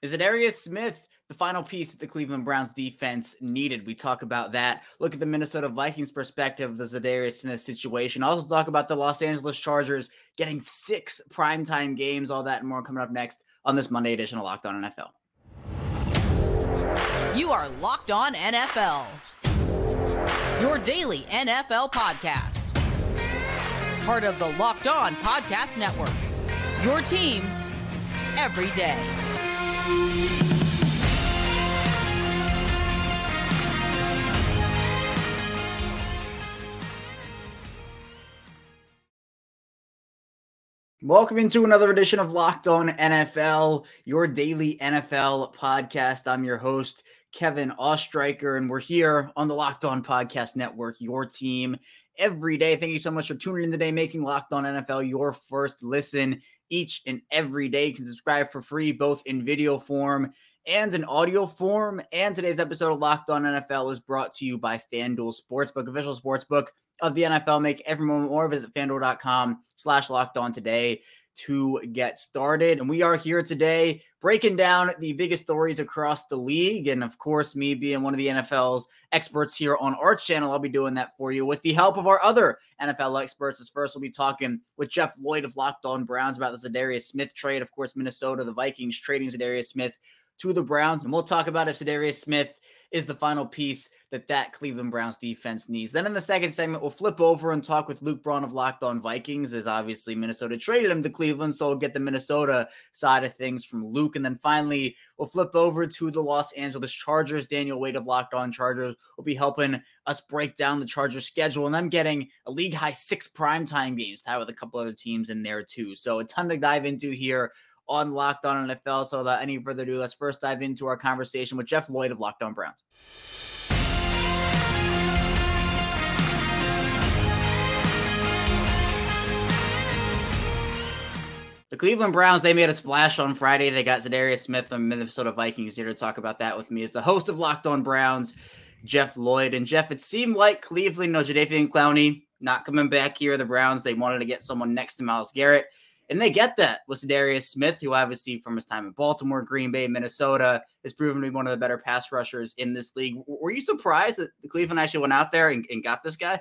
Is Za'Darius Smith the final piece that the Cleveland Browns defense needed? We talk about that. Look at the Minnesota Vikings perspective of the Za'Darius Smith situation. Also talk about the Los Angeles Chargers getting six primetime games, all that and more coming up next on this Monday edition of Locked On NFL. You are Locked On NFL, your daily NFL podcast. Part of the Locked On Podcast Network. Your team every day. Welcome into another edition of Locked On NFL, your daily NFL podcast. I'm your host, Kevin Oestreicher, and we're here on the Locked On Podcast Network, your team every day. Thank you so much for tuning in today, making Locked On NFL your first listen each and every day. You can subscribe for free, both in video form and in audio form. And today's episode of Locked On NFL is brought to you by FanDuel Sportsbook, official sportsbook of the NFL. Make every moment more. Visit fanduel.com slash locked on today to get started. And we are here today breaking down the biggest stories across the league. And of course, me being one of the NFL's experts here on our channel, I'll be doing that for you with the help of our other NFL experts. As first, we'll be talking with Jeff Lloyd of Locked On Browns about the Za'Darius Smith trade. Of course, Minnesota, the Vikings trading Za'Darius Smith to the Browns. And we'll talk about if Za'Darius Smith is the final piece that that Cleveland Browns defense needs. Then in the second segment, we'll flip over and talk with Luke Braun of Locked On Vikings, as obviously Minnesota traded him to Cleveland. So we'll get the Minnesota side of things from Luke. And then finally, we'll flip over to the Los Angeles Chargers. Daniel Wade of Locked On Chargers will be helping us break down the Chargers schedule and them getting a league high six primetime games, tied with a couple other teams in there too. So a ton to dive into here on Locked On NFL. So without any further ado, let's first dive into our conversation with Jeff Lloyd of Locked On Browns. The Cleveland Browns, they made a splash on Friday. They got Za'Darius Smith from Minnesota Vikings here to talk about that with me as the host of Locked On Browns, Jeff Lloyd. And Jeff, it seemed like Cleveland, no Jadeveon Clowney, not coming back here. The Browns, they wanted to get someone next to Myles Garrett. And they get that with Darius Smith, who obviously from his time in Baltimore, Green Bay, Minnesota, has proven to be one of the better pass rushers in this league. Were you surprised that Cleveland actually went out there and, and got this guy?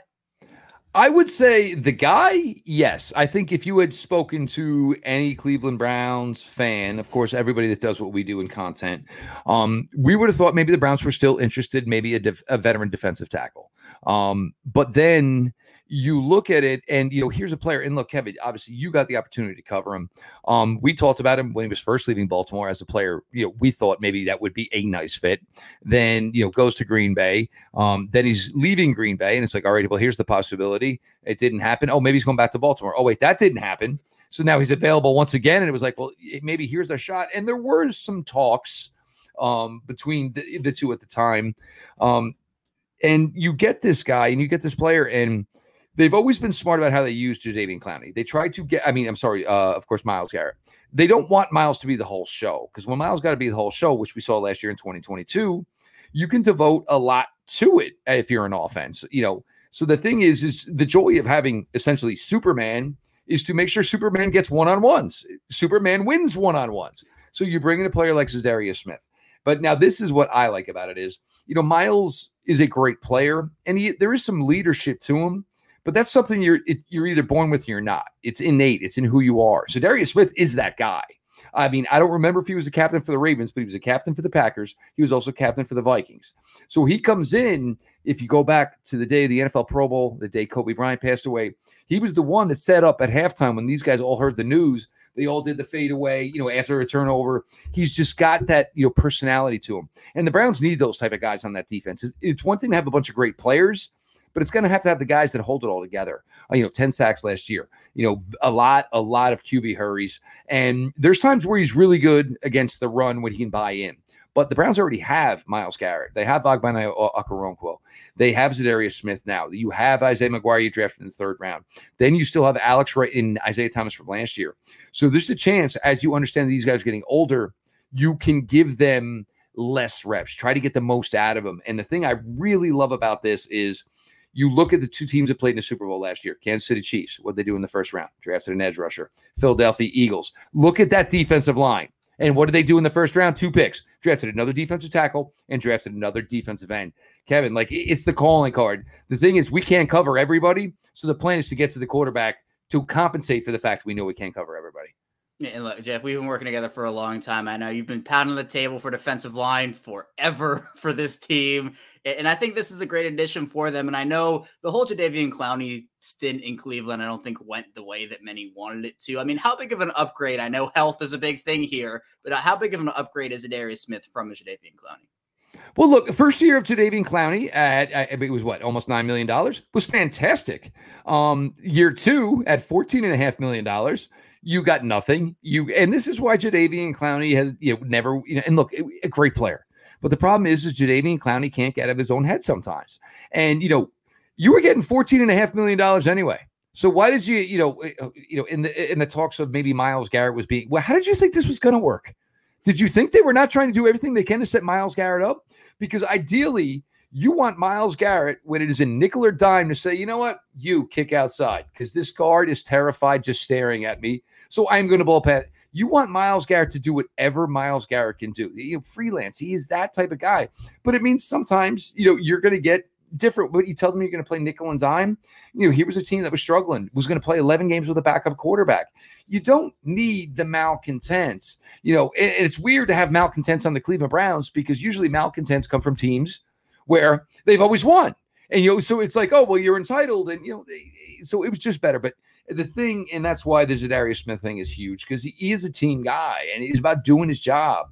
I would say the guy, yes. I think if you had spoken to any Cleveland Browns fan, of course, everybody that does what we do in content, um, we would have thought maybe the Browns were still interested, maybe a, def- a veteran defensive tackle. Um, but then you look at it and you know here's a player and look kevin obviously you got the opportunity to cover him. Um we talked about him when he was first leaving baltimore as a player you know we thought maybe that would be a nice fit. Then you know goes to green bay. Um then he's leaving green bay and it's like all right well here's the possibility. It didn't happen. Oh maybe he's going back to baltimore. Oh wait that didn't happen. So now he's available once again and it was like well maybe here's a shot. And there were some talks um between the, the two at the time. Um and you get this guy and you get this player and they've always been smart about how they use Jadeveon Clowney. They tried to get, I mean, I'm sorry, uh, of course, Myles Garrett. They don't want Myles to be the whole show because when Myles got to be the whole show, which we saw last year in 2022, you can devote a lot to it if you're an offense, you know. So the thing is, is the joy of having essentially Superman is to make sure Superman gets one on ones. Superman wins one on ones. So you bring in a player like Za'Darius Smith. But now this is what I like about it is, you know, Myles is a great player and he, there is some leadership to him but that's something you're it, you're either born with or you're not. It's innate. It's in who you are. So Darius Smith is that guy. I mean, I don't remember if he was a captain for the Ravens, but he was a captain for the Packers. He was also captain for the Vikings. So he comes in. If you go back to the day of the NFL Pro Bowl, the day Kobe Bryant passed away, he was the one that set up at halftime when these guys all heard the news. They all did the fade away, you know, after a turnover. He's just got that, you know, personality to him. And the Browns need those type of guys on that defense. It's one thing to have a bunch of great players, but it's going to have to have the guys that hold it all together. Uh, you know, 10 sacks last year, you know, a lot, a lot of QB hurries. And there's times where he's really good against the run when he can buy in. But the Browns already have Myles Garrett. They have Ogbonnia Okoronkwo. They have Za'Darius Smith now. You have Isaiah McGuire you drafted in the third round. Then you still have Alex Wright in Isaiah Thomas from last year. So there's a chance, as you understand these guys getting older, you can give them less reps. Try to get the most out of them. And the thing I really love about this is – you look at the two teams that played in the Super Bowl last year Kansas City Chiefs, what they do in the first round, drafted an edge rusher. Philadelphia Eagles. Look at that defensive line. And what did they do in the first round? Two picks. Drafted another defensive tackle and drafted another defensive end. Kevin, like it's the calling card. The thing is, we can't cover everybody. So the plan is to get to the quarterback to compensate for the fact we know we can't cover everybody. And look, Jeff, we've been working together for a long time. I know you've been pounding the table for defensive line forever for this team. And I think this is a great addition for them. And I know the whole Jadeveon Clowney stint in Cleveland, I don't think went the way that many wanted it to. I mean, how big of an upgrade? I know health is a big thing here, but how big of an upgrade is Darius Smith from Jadeveon Clowney? Well, look, the first year of Jadeveon Clowney at, at, it was what almost nine million dollars was fantastic. Um, year two at fourteen and a half million dollars, you got nothing. You and this is why Jadeveon Clowney has you know never you know and look a great player, but the problem is is Jadeveon Clowney can't get out of his own head sometimes. And you know you were getting fourteen and a half million dollars anyway. So why did you you know uh, you know in the in the talks of maybe Myles Garrett was being well? How did you think this was to work? Did you think they were not trying to do everything they can to set Myles Garrett up? Because ideally, you want Myles Garrett when it is a nickel or dime to say, you know what, you kick outside because this guard is terrified just staring at me. So I'm going to ball pass. You want Myles Garrett to do whatever Myles Garrett can do. You know, freelance. He is that type of guy. But it means sometimes, you know, you're going to get different. But you tell them you're going to play nickel and dime. You know, here was a team that was struggling, was going to play 11 games with a backup quarterback. You don't need the malcontents. You know, it, it's weird to have malcontents on the Cleveland Browns because usually malcontents come from teams where they've always won. And you know, so it's like, oh well, you're entitled, and you know, so it was just better. But the thing, and that's why the Za'Darius Smith thing is huge because he, is a team guy and he's about doing his job.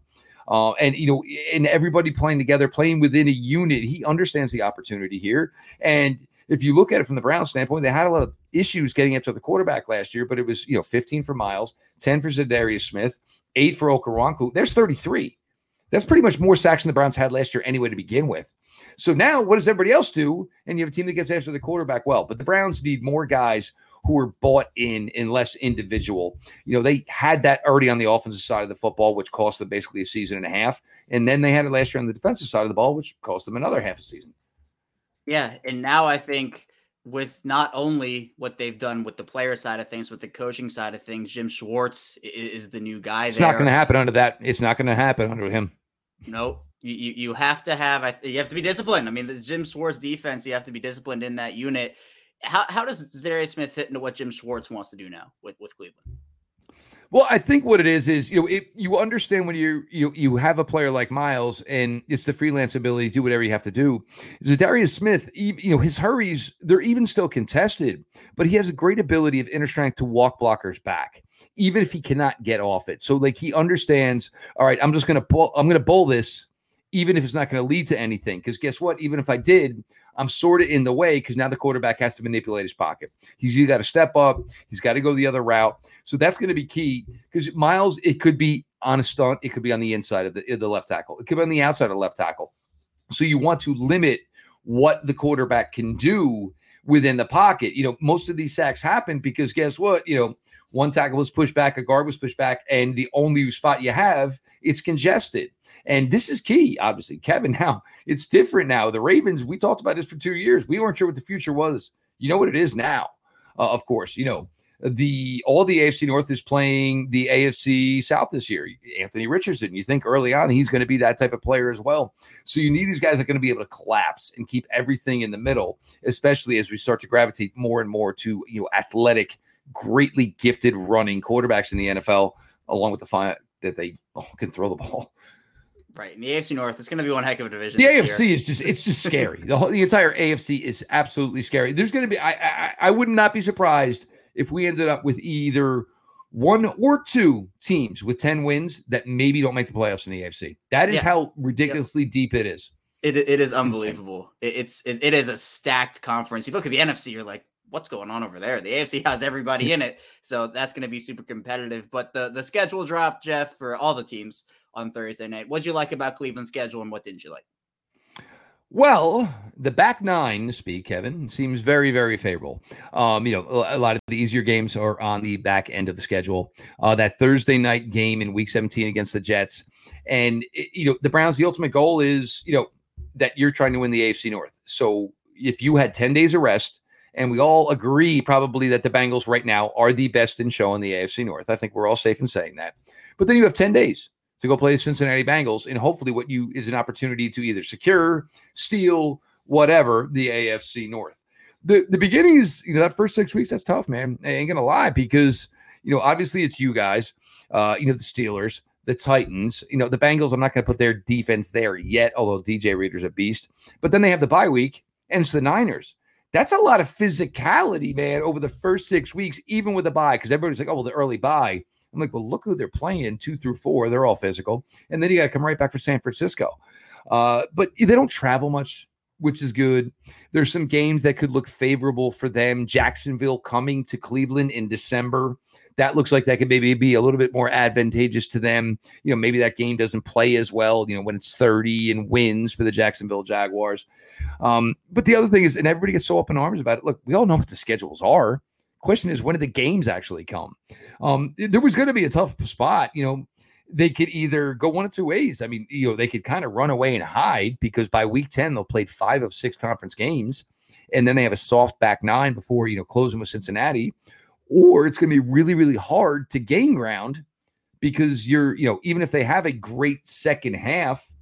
Uh, and you know, and everybody playing together, playing within a unit. He understands the opportunity here. And if you look at it from the Browns standpoint, they had a lot of issues getting up to the quarterback last year, but it was you know 15 for Myles, 10 for Za'Darius Smith, eight for Okoronkwo. There's 33. That's pretty much more sacks than the Browns had last year anyway to begin with. So now, what does everybody else do? And you have a team that gets after the quarterback well. But the Browns need more guys who are bought in and less individual. You know, they had that already on the offensive side of the football, which cost them basically a season and a half. And then they had it last year on the defensive side of the ball, which cost them another half a season. Yeah. And now I think with not only what they've done with the player side of things, with the coaching side of things, Jim Schwartz is, the new guy. It's there. not going to happen under that. It's not going to happen under him. No, you, you, you have to have you have to be disciplined. I mean, the Jim Schwartz defense, you have to be disciplined in that unit how how does Darius Smith fit into what Jim Schwartz wants to do now with with Cleveland? Well, I think what it is is you know it, you understand when you you you have a player like Myles and it's the freelance ability to do whatever you have to do. Darius Smith, you know his hurries they're even still contested, but he has a great ability of inner strength to walk blockers back, even if he cannot get off it. So like he understands. All right, I'm just gonna pull. I'm gonna bowl this, even if it's not going to lead to anything. Because guess what? Even if I did, I'm sort of in the way because now the quarterback has to manipulate his pocket. He's either got to step up, he's got to go the other route. So that's going to be key because Myles, it could be on a stunt, it could be on the inside of the, of the left tackle, it could be on the outside of left tackle. So you want to limit what the quarterback can do within the pocket. You know, most of these sacks happen because guess what? You know, one tackle was pushed back, a guard was pushed back, and the only spot you have, it's congested. And this is key, obviously. Kevin, now it's different now. The Ravens, we talked about this for two years. We weren't sure what the future was. You know what it is now, uh, of course. You know, the all the AFC North is playing the AFC South this year. Anthony Richardson, you think early on he's going to be that type of player as well. So you need these guys that are going to be able to collapse and keep everything in the middle, especially as we start to gravitate more and more to you know athletic, greatly gifted running quarterbacks in the NFL, along with the fact that they oh, can throw the ball. Right. In the AFC North, it's going to be one heck of a division. The AFC year. is just, it's just scary. the whole, the entire AFC is absolutely scary. There's going to be, I, I, I would not be surprised if we ended up with either one or two teams with 10 wins that maybe don't make the playoffs in the AFC. That is yeah. how ridiculously yep. deep it is. It, it is unbelievable. It, it's, it, it is a stacked conference. You look at the NFC, you're like, what's going on over there? The AFC has everybody in it. So that's going to be super competitive. But the, the schedule drop, Jeff, for all the teams on Thursday night. What did you like about Cleveland's schedule and what didn't you like? Well, the back nine, speak, Kevin, seems very, very favorable. Um, you know, a lot of the easier games are on the back end of the schedule. Uh, that Thursday night game in Week 17 against the Jets, and you know, the Browns. The ultimate goal is, you know, that you're trying to win the AFC North. So if you had 10 days of rest, and we all agree probably that the Bengals right now are the best in show in the AFC North. I think we're all safe in saying that. But then you have 10 days to go play the Cincinnati Bengals, and hopefully, what you is an opportunity to either secure, steal, whatever the AFC North. The the beginnings, you know, that first six weeks, that's tough, man. I ain't gonna lie because you know, obviously it's you guys, uh, you know, the Steelers, the Titans, you know, the Bengals. I'm not to put their defense there yet, although DJ Reader's a beast. But then they have the bye week, and it's the Niners. That's a lot of physicality, man, over the first six weeks, even with the bye, because everybody's like, oh, well, the early bye. I'm like, well, look who they're playing two through four. They're all physical. And then you got to come right back for San Francisco. Uh, but they don't travel much, which is good. There's some games that could look favorable for them. Jacksonville coming to Cleveland in December that looks like that could maybe be a little bit more advantageous to them. You know, maybe that game doesn't play as well, you know, when it's 30 and wins for the Jacksonville Jaguars. Um, but the other thing is, and everybody gets so up in arms about it. Look, we all know what the schedules are. Question is, when do the games actually come? Um, there was going to be a tough spot, you know. They could either go one of two ways. I mean, you know, they could kind of run away and hide because by week 10, they'll play five of six conference games. And then they have a soft back nine before, you know, closing with Cincinnati or it's going to be really, really hard to gain ground because you're, you know, even if they have a great second half,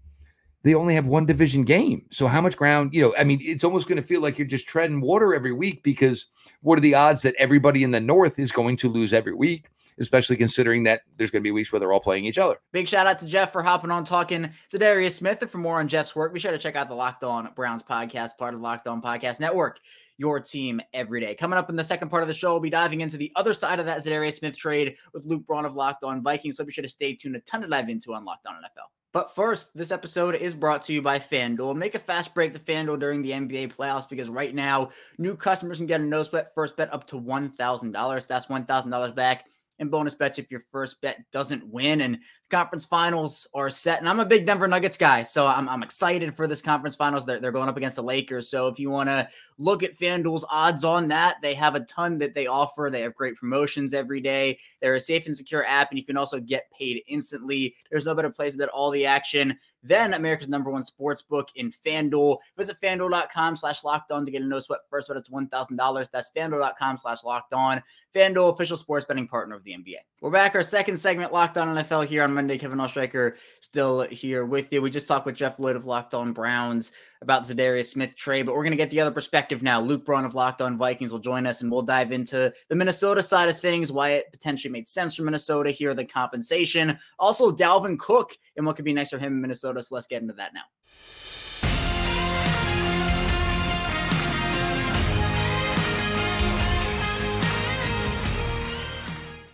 they only have one division game. So how much ground, you know, I mean, it's almost going to feel like you're just treading water every week because what are the odds that everybody in the North is going to lose every week? Especially considering that there's going to be weeks where they're all playing each other. Big shout out to Jeff for hopping on talking to Darius Smith. And for more on Jeff's work, be sure to check out the Locked On Browns podcast, part of the Locked On Podcast Network your team every day. Coming up in the second part of the show, we'll be diving into the other side of that Za'Darius Smith trade with Luke Braun of Locked On Vikings. So be sure to stay tuned. A ton to dive into on Locked On NFL. But first, this episode is brought to you by FanDuel. Make a fast break to FanDuel during the NBA playoffs because right now, new customers can get a no sweat first bet up to $1,000. That's $1,000 back and bonus bets if your first bet doesn't win. And conference finals are set. And I'm a big Denver Nuggets guy, so I'm, I'm excited for this conference finals. They're, they're going up against the Lakers. So if you want to look at FanDuel's odds on that, they have a ton that they offer. They have great promotions every day. They're a safe and secure app, and you can also get paid instantly. There's no better place to bet all the action than America's number one sports book in FanDuel. Visit fanduel.com slash locked on to get a no sweat first bet. It's $1,000. That's fanduel.com slash locked on. FanDuel, official sports betting partner of the NBA. We're back. Our second segment, Locked On NFL, here on Monday. Kevin Oestreicher still here with you. We just talked with Jeff Lloyd of Locked On Browns about Za'Darius Smith trade, but we're going to get the other perspective now. Luke Braun of Locked On Vikings will join us, and we'll dive into the Minnesota side of things, why it potentially made sense for Minnesota here, the compensation, also Dalvin Cook, and what could be next for him in Minnesota. So let's get into that now.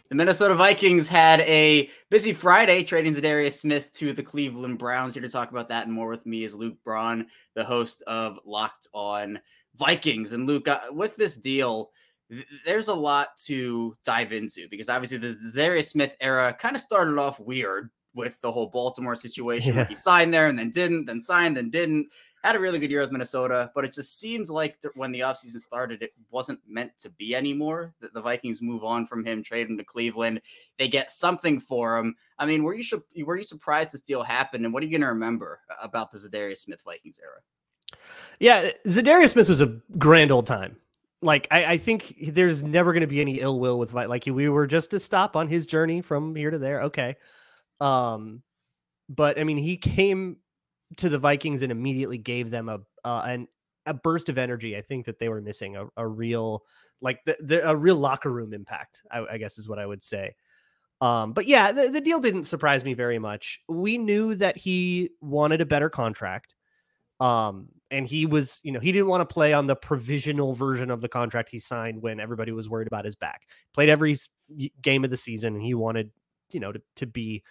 The Minnesota Vikings had a busy Friday trading Za'Darius Smith to the Cleveland Browns. Here to talk about that and more with me is Luke Braun, the host of Locked On Vikings. And Luke, uh, with this deal, th- there's a lot to dive into because obviously the Za'Darius Smith era kind of started off weird with the whole Baltimore situation yeah. he signed there and then didn't, then signed, then didn't had a really good year with Minnesota, but it just seems like th- when the offseason started, it wasn't meant to be anymore. That the Vikings move on from him, trade him to Cleveland. They get something for him. I mean, were you su- were you surprised this deal happened? And what are you going to remember about the Za'Darius Smith Vikings era? Yeah, Za'Darius Smith was a grand old time. Like I, I think there's never going to be any ill will with like we were just to stop on his journey from here to there. Okay, um, but I mean he came to the Vikings and immediately gave them a uh, an a burst of energy. I think that they were missing a, a real like the, the, a real locker room impact. I, I, guess is what I would say. Um, but yeah, the, the deal didn't surprise me very much. We knew that he wanted a better contract. Um, and he was, you know, he didn't want to play on the provisional version of the contract he signed when everybody was worried about his back. Played every game of the season, and he wanted, you know, to, to be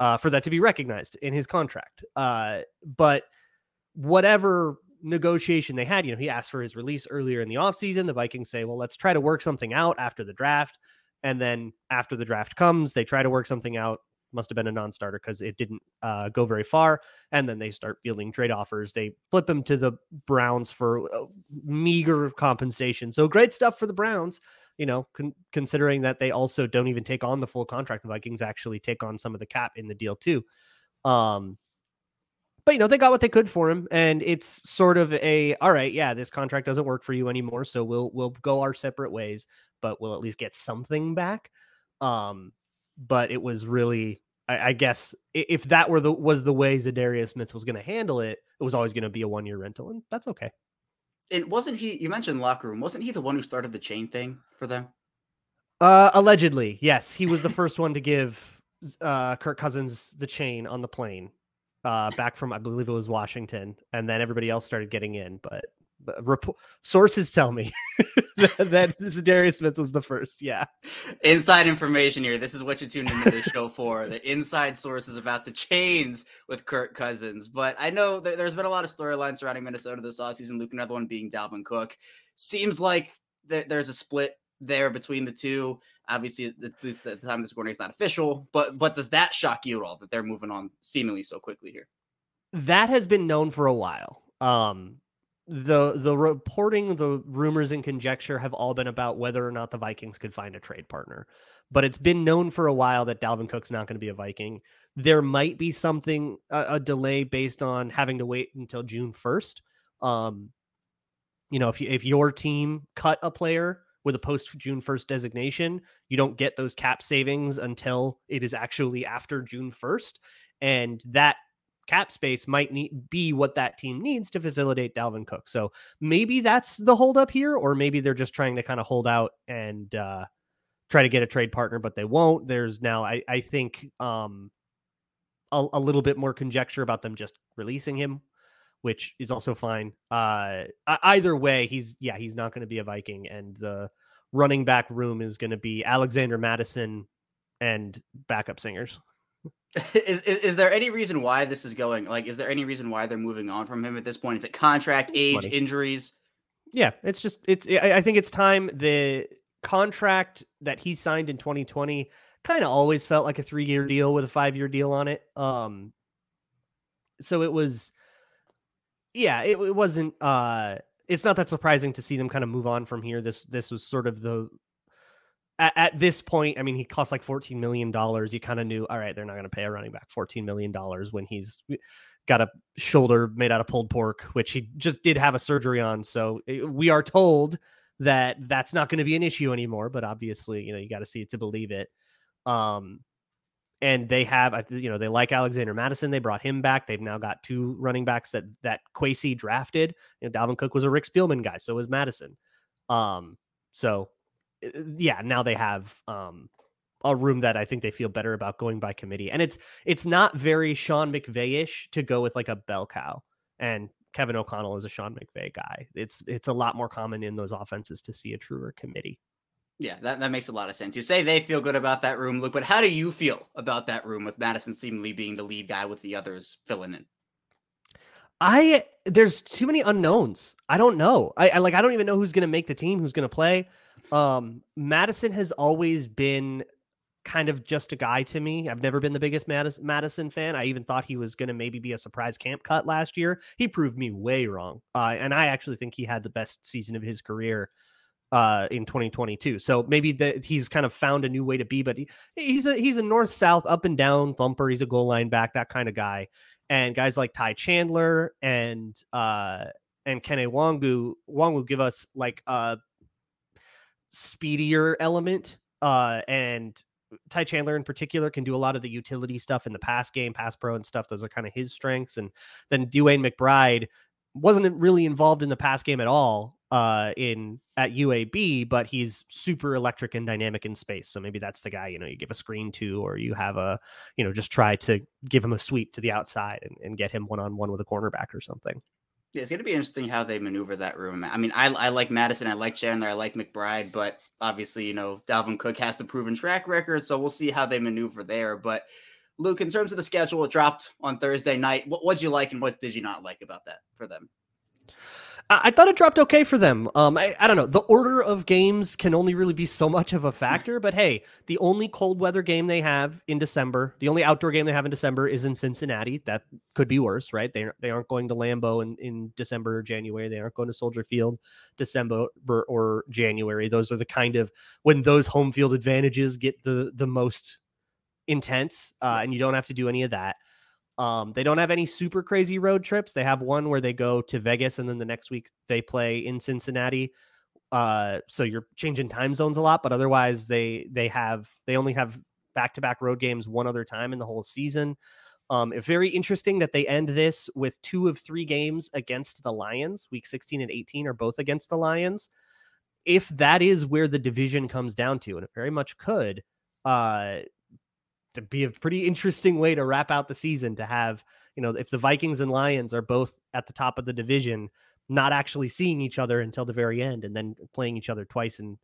uh, for that to be recognized in his contract. Uh, but whatever negotiation they had, you know, he asked for his release earlier in the offseason. The Vikings say, well, let's try to work something out after the draft. And then after the draft comes, they try to work something out. Must have been a non starter because it didn't uh, go very far. And then they start fielding trade offers. They flip him to the Browns for uh, meager compensation. So great stuff for the Browns you know, con- considering that they also don't even take on the full contract, the Vikings actually take on some of the cap in the deal too. Um, but you know, they got what they could for him, and it's sort of a all right, yeah, this contract doesn't work for you anymore, so we'll we'll go our separate ways, but we'll at least get something back. Um, but it was really I, I guess if that were the was the way Za'Darius Smith was going to handle it, it was always going to be a one year rental, and that's okay. And wasn't he? You mentioned locker room. Wasn't he the one who started the chain thing for them? Uh, allegedly, yes, he was the first one to give uh, Kirk Cousins the chain on the plane uh, back from I believe it was Washington, and then everybody else started getting in. But, sources tell me that, that Za'Darius Smith was the first. Yeah, inside information here. This is what you tuned into the show for: the inside sources about the chains with Kirk Cousins. But I know there's been a lot of storylines surrounding Minnesota this offseason. Luke, another one being Dalvin Cook. Seems like th- there's a split there between the two. Obviously, at least at the time this recording, it's not official. But but does that shock you at all that they're moving on seemingly so quickly here? That has been known for a while. Um, the the reporting, the rumors and conjecture have all been about whether or not the Vikings could find a trade partner. But it's been known for a while that Dalvin Cook's not going to be a Viking. There might be something a, a delay based on having to wait until June first. Um, you know, if you, if your team cut a player with a post June 1st designation, you don't get those cap savings until it is actually after June 1st. And that cap space might need be what that team needs to facilitate Dalvin Cook. So maybe that's the holdup here, or maybe they're just trying to kind of hold out and uh, try to get a trade partner, but they won't. There's now, I, I think, um, a, a little bit more conjecture about them just releasing him which is also fine. Uh, either way, he's yeah, he's not going to be a Viking, and the running back room is going to be Alexander Mattison and backup singers. Is, is, is there any reason why this is going? Like, is there any reason why they're moving on from him at this point? Is it contract, age, Money. injuries? Yeah, it's just it's. I think it's time. The contract that he signed in 2020 kind of always felt like a three year deal with a five year deal on it. Um, so it was yeah, it, it wasn't. uh It's not that surprising to see them kind of move on from here. This this was sort of the at, at this point. I mean, he cost like fourteen million dollars. You kind of knew, all right, they're not going to pay a running back fourteen million dollars when he's got a shoulder made out of pulled pork, which he just did have a surgery on. So we are told that that's not going to be an issue anymore. But obviously, you know, you got to see it to believe it. Um, and they have you know they like Alexander Mattison. They brought him back. They've now got two running backs that that Kwesi drafted. You know, Dalvin Cook was a Rick Spielman guy, so was Mattison. Um, so yeah, now they have um a room that I think they feel better about going by committee, and it's it's not very Sean McVay-ish to go with like a bell cow. And Kevin O'Connell is a Sean McVay guy. It's it's a lot more common in those offenses to see a truer committee. Yeah, that, that makes a lot of sense. You say they feel good about that room, Luke, but how do you feel about that room with Mattison seemingly being the lead guy with the others filling in? I there's too many unknowns. I don't know. I, I like I don't even know who's going to make the team, who's going to play. Um, Mattison has always been kind of just a guy to me. I've never been the biggest Mattison fan. I even thought he was going to maybe be a surprise camp cut last year. He proved me way wrong. Uh, and I actually think he had the best season of his career uh, in 2022. So maybe that he's kind of found a new way to be, but he, he's a he's a north south up and down thumper. He's a goal line back, that kind of guy. And guys like Ty Chandler and uh and Kene Nwangwu Nwangwu give us like a speedier element. Uh and Ty Chandler in particular can do a lot of the utility stuff in the pass game, pass pro and stuff. Those are kind of his strengths. And then DeWayne McBride wasn't really involved in the pass game at all uh, in at UAB, but he's super electric and dynamic in space. So maybe that's the guy you know you give a screen to, or you have a you know just try to give him a sweep to the outside and, and get him one on one with a cornerback or something. Yeah, it's going to be interesting how they maneuver that room. I mean, I, I like Mattison, I like Chandler, I like McBride, but obviously, you know, Dalvin Cook has the proven track record, so we'll see how they maneuver there. But Luke, in terms of the schedule, it dropped on Thursday night. What did you like and what did you not like about that for them? I thought it dropped okay for them. Um, I, I don't know. The order of games can only really be so much of a factor, but hey, the only cold weather game they have in December, the only outdoor game they have in December is in Cincinnati. That could be worse, right? They they aren't going to Lambeau in, in December or January. They aren't going to Soldier Field December or January. Those are the kind of when those home field advantages get the the most intense, uh, and you don't have to do any of that. Um, they don't have any super crazy road trips. They have one where they go to Vegas and then the next week they play in Cincinnati. Uh, so you're changing time zones a lot, but otherwise they they have they only have back to back road games one other time in the whole season. Um, it's very interesting that they end this with two of three games against the Lions. Week 16 and 18 are both against the Lions. If that is where the division comes down to, and it very much could, uh, to be a pretty interesting way to wrap out the season to have, you know, if the Vikings and Lions are both at the top of the division, not actually seeing each other until the very end and then playing each other twice and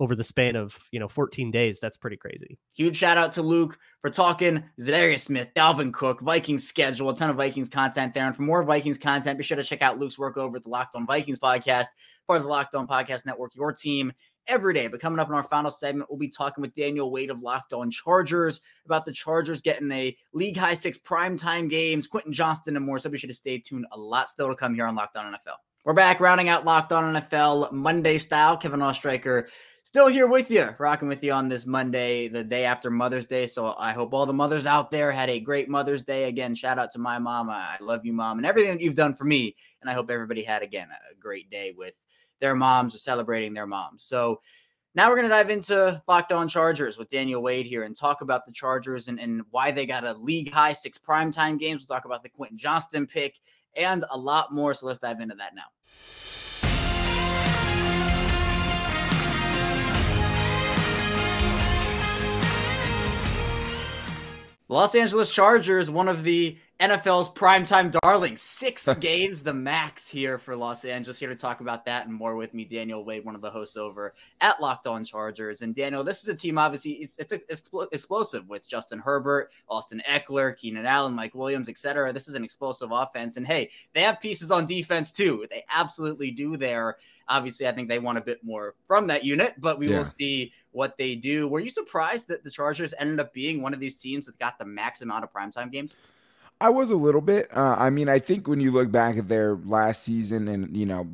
over the span of you know 14 days. That's pretty crazy. Huge shout out to Luke for talking Za'Darius Smith, Dalvin Cook, Vikings schedule, a ton of Vikings content there. And for more Vikings content, be sure to check out Luke's work over at the Locked On Vikings podcast, part of the Locked On Podcast Network, your team every day. But coming up in our final segment, we'll be talking with Daniel Wade of Locked On Chargers about the Chargers getting a league high six primetime games, Quentin Johnston, and more. So be sure to stay tuned. A lot still to come here on Locked On NFL. We're back rounding out Locked On NFL Monday style. Kevin Oestreicher still here with you, rocking with you on this Monday, the day after Mother's Day. So I hope all the mothers out there had a great Mother's Day. Again, shout out to my mom. I love you, mom, and everything that you've done for me. And I hope everybody had, again, a great day with their moms or celebrating their moms. So now we're going to dive into Locked On Chargers with Daniel Wade here and talk about the Chargers and, and why they got a league high six primetime games. We'll talk about the Quentin Johnston pick and a lot more. So let's dive into that now. Los Angeles Chargers, one of the NFL's primetime darling. Six games, the max here for Los Angeles. Here to talk about that and more with me, Daniel Wade, one of the hosts over at Locked On Chargers. And Daniel, this is a team, obviously, it's it's, explosive with Justin Herbert, Austin Ekeler, Keenan Allen, Mike Williams, etc. This is an explosive offense. And hey, they have pieces on defense too. They absolutely do there. Obviously, I think they want a bit more from that unit, but we yeah. will see what they do. Were you surprised that the Chargers ended up being one of these teams that got the max amount of primetime games? I was a little bit. Uh, I mean, I think when you look back at their last season and, you know,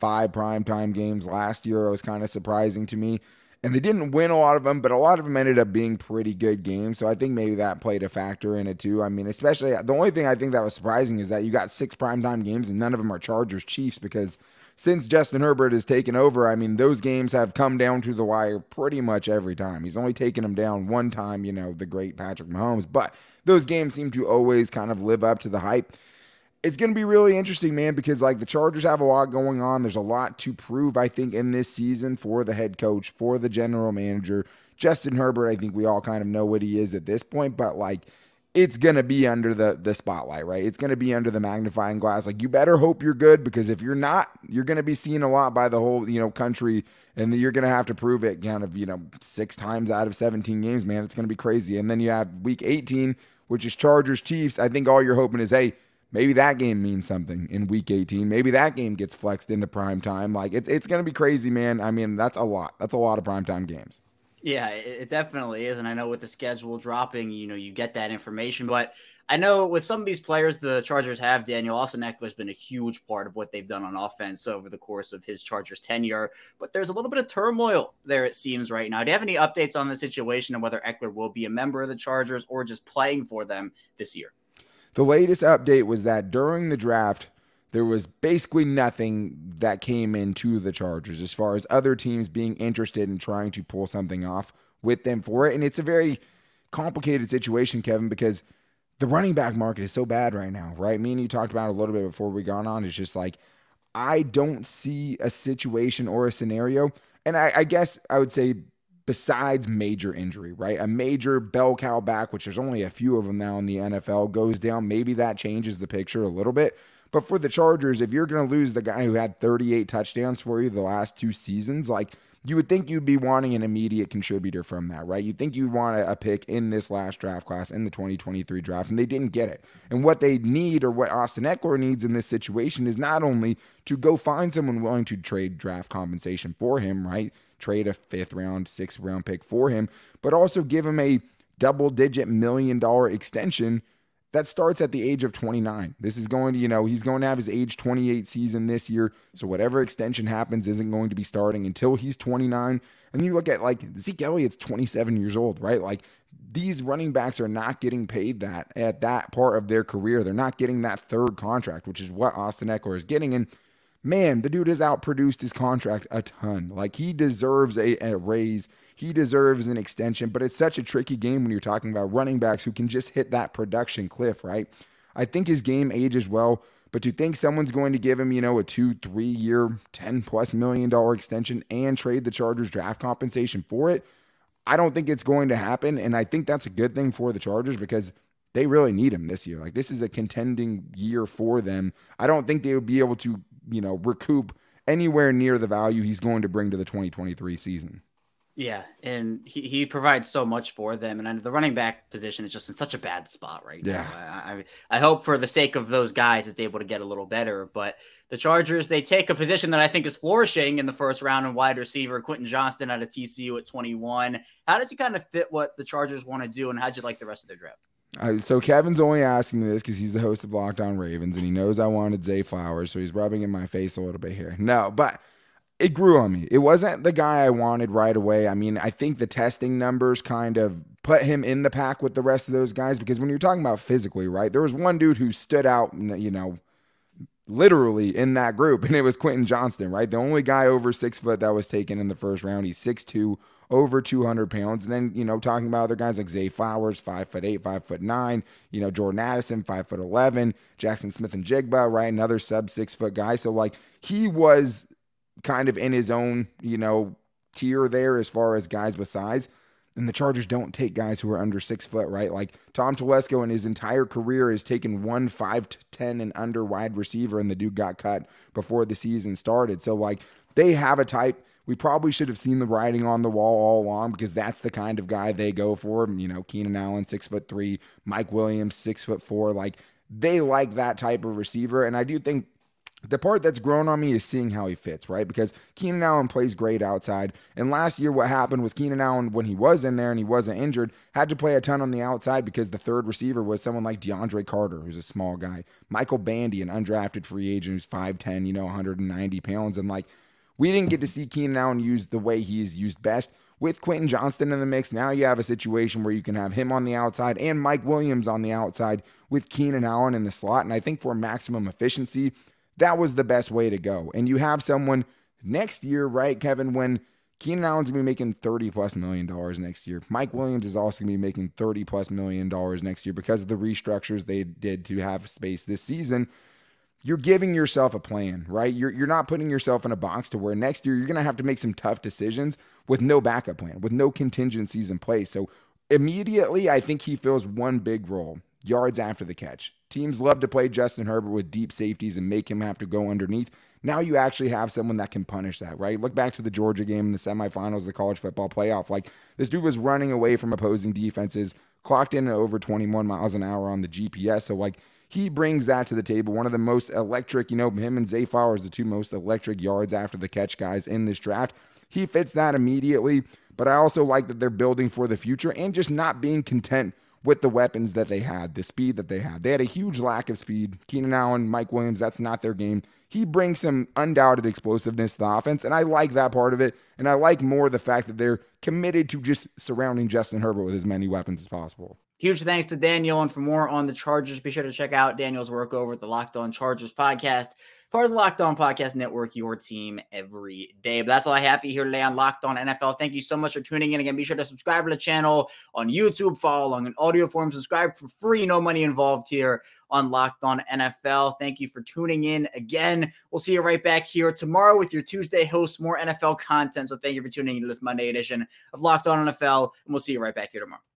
five primetime games last year, it was kind of surprising to me. And they didn't win a lot of them, but a lot of them ended up being pretty good games. So I think maybe that played a factor in it too. I mean, especially the only thing I think that was surprising is that you got six primetime games and none of them are Chargers Chiefs because since Justin Herbert has taken over, I mean, those games have come down to the wire pretty much every time. He's only taken them down one time, you know, the great Patrick Mahomes, but those games seem to always kind of live up to the hype. It's going to be really interesting, man, because like the Chargers have a lot going on. There's a lot to prove, I think, in this season for the head coach, for the general manager. Justin Herbert, I think we all kind of know what he is at this point, but like it's going to be under the the spotlight, right? It's going to be under the magnifying glass. Like you better hope you're good because if you're not, you're going to be seen a lot by the whole, you know, country and you're going to have to prove it kind of, you know, 6 times out of 17 games, man. It's going to be crazy. And then you have week 18 which is Chargers Chiefs, I think all you're hoping is, hey, maybe that game means something in week 18. Maybe that game gets flexed into prime time. Like it's it's gonna be crazy, man. I mean, that's a lot. That's a lot of prime time games. Yeah, it definitely is. And I know with the schedule dropping, you know, you get that information. But I know with some of these players the Chargers have, Daniel Austin Ekeler has been a huge part of what they've done on offense over the course of his Chargers tenure. But there's a little bit of turmoil there, it seems, right now. Do you have any updates on the situation and whether Ekeler will be a member of the Chargers or just playing for them this year? The latest update was that during the draft, there was basically nothing that came into the Chargers as far as other teams being interested in trying to pull something off with them for it. And it's a very complicated situation, Kevin, because the running back market is so bad right now, right? Me and you talked about a little bit before we got on. It's just like, I don't see a situation or a scenario. And I, I guess I would say, besides major injury, right? A major bell cow back, which there's only a few of them now in the NFL, goes down. Maybe that changes the picture a little bit. But for the Chargers, if you're going to lose the guy who had 38 touchdowns for you the last two seasons, like you would think you'd be wanting an immediate contributor from that, right? You'd think you'd want a, pick in this last draft class in the 2023 draft, and they didn't get it. And what they need, or what Austin Ekeler needs in this situation, is not only to go find someone willing to trade draft compensation for him, right? Trade a fifth round, sixth round pick for him, but also give him a double digit million dollar extension that starts at the age of 29. This is going to, you know, he's going to have his age 28 season this year. So whatever extension happens isn't going to be starting until he's 29. And you look at like Zeke Elliott's 27 years old, right? Like these running backs are not getting paid that at that part of their career. They're not getting that third contract, which is what Austin Ekeler is getting. And man, the dude has outproduced his contract a ton. Like he deserves a, a raise. He deserves an extension, but it's such a tricky game when you're talking about running backs who can just hit that production cliff, right? I think his game ages well, but to think someone's going to give him, you know, a two, three year, 10 plus million dollar extension and trade the Chargers draft compensation for it, I don't think it's going to happen. And I think that's a good thing for the Chargers because they really need him this year. Like this is a contending year for them. I don't think they would be able to, you know, recoup anywhere near the value he's going to bring to the 2023 season. Yeah, and he, he provides so much for them, and the running back position is just in such a bad spot right yeah. now. I, I, I hope for the sake of those guys, it's able to get a little better. But the Chargers, they take a position that I think is flourishing in the first round and wide receiver, Quentin Johnston out of TCU at 21. How does he kind of fit what the Chargers want to do, and how'd you like the rest of their draft? Uh, so Kevin's only asking me this because he's the host of Locked On Ravens, and he knows I wanted Zay Flowers, so he's rubbing in my face a little bit here. No, but it grew on me. It wasn't the guy I wanted right away. I mean, I think the testing numbers kind of put him in the pack with the rest of those guys because when you're talking about physically, right, there was one dude who stood out, you know, literally in that group, and it was Quentin Johnston, right? The only guy over six foot that was taken in the first round. He's 6'2, over 200 pounds. And then, you know, talking about other guys like Zay Flowers, five foot eight, five foot nine, you know, Jordan Addison, five foot 11, Jaxon Smith-Njigba, right? Another sub six foot guy. So, like, he was kind of in his own, you know, tier there as far as guys with size. And the Chargers don't take guys who are under six foot, right? Like Tom Telesco in his entire career has taken one five to 10 and under wide receiver, and the dude got cut before the season started. So, like, they have a type. We probably should have seen the writing on the wall all along because that's the kind of guy they go for. You know, Keenan Allen, six foot three, Mike Williams, six foot four. Like, they like that type of receiver. And I do think the part that's grown on me is seeing how he fits, right? Because Keenan Allen plays great outside. And last year, what happened was Keenan Allen, when he was in there and he wasn't injured, had to play a ton on the outside because the third receiver was someone like DeAndre Carter, who's a small guy. Michael Bandy, an undrafted free agent who's 5'10, you know, 190 pounds. And like, we didn't get to see Keenan Allen used the way he's used best. With Quentin Johnston in the mix, now you have a situation where you can have him on the outside and Mike Williams on the outside with Keenan Allen in the slot. And I think for maximum efficiency, that was the best way to go. And you have someone next year, right, Kevin, when Keenan Allen's gonna be making 30 plus million dollars next year. Mike Williams is also gonna be making 30 plus million dollars next year because of the restructures they did to have space this season. You're giving yourself a plan, right? You're, you're not putting yourself in a box to where next year you're gonna have to make some tough decisions with no backup plan, with no contingencies in place. So immediately, I think he fills one big role yards after the catch. Teams love to play Justin Herbert with deep safeties and make him have to go underneath. Now you actually have someone that can punish that, right? Look back to the Georgia game in the semifinals of the college football playoff. Like this dude was running away from opposing defenses, clocked in at over 21 miles an hour on the GPS. So like he brings that to the table. One of the most electric, you know, him and Zay Flowers, the two most electric yards after the catch guys in this draft. He fits that immediately. But I also like that they're building for the future and just not being content with the weapons that they had, the speed that they had. They had a huge lack of speed. Keenan Allen, Mike Williams, that's not their game. He brings some undoubted explosiveness to the offense, and I like that part of it. And I like more the fact that they're committed to just surrounding Justin Herbert with as many weapons as possible. Huge thanks to Daniel. And for more on the Chargers, be sure to check out Daniel's work over at the Locked On Chargers podcast part of the Locked On Podcast Network, your team every day. But that's all I have for you here today on Locked On NFL. Thank you so much for tuning in. Again, be sure to subscribe to the channel on YouTube, follow along in audio form, subscribe for free, no money involved here on Locked On NFL. Thank you for tuning in again. We'll see you right back here tomorrow with your Tuesday host, more NFL content. So thank you for tuning in to this Monday edition of Locked On NFL, and we'll see you right back here tomorrow.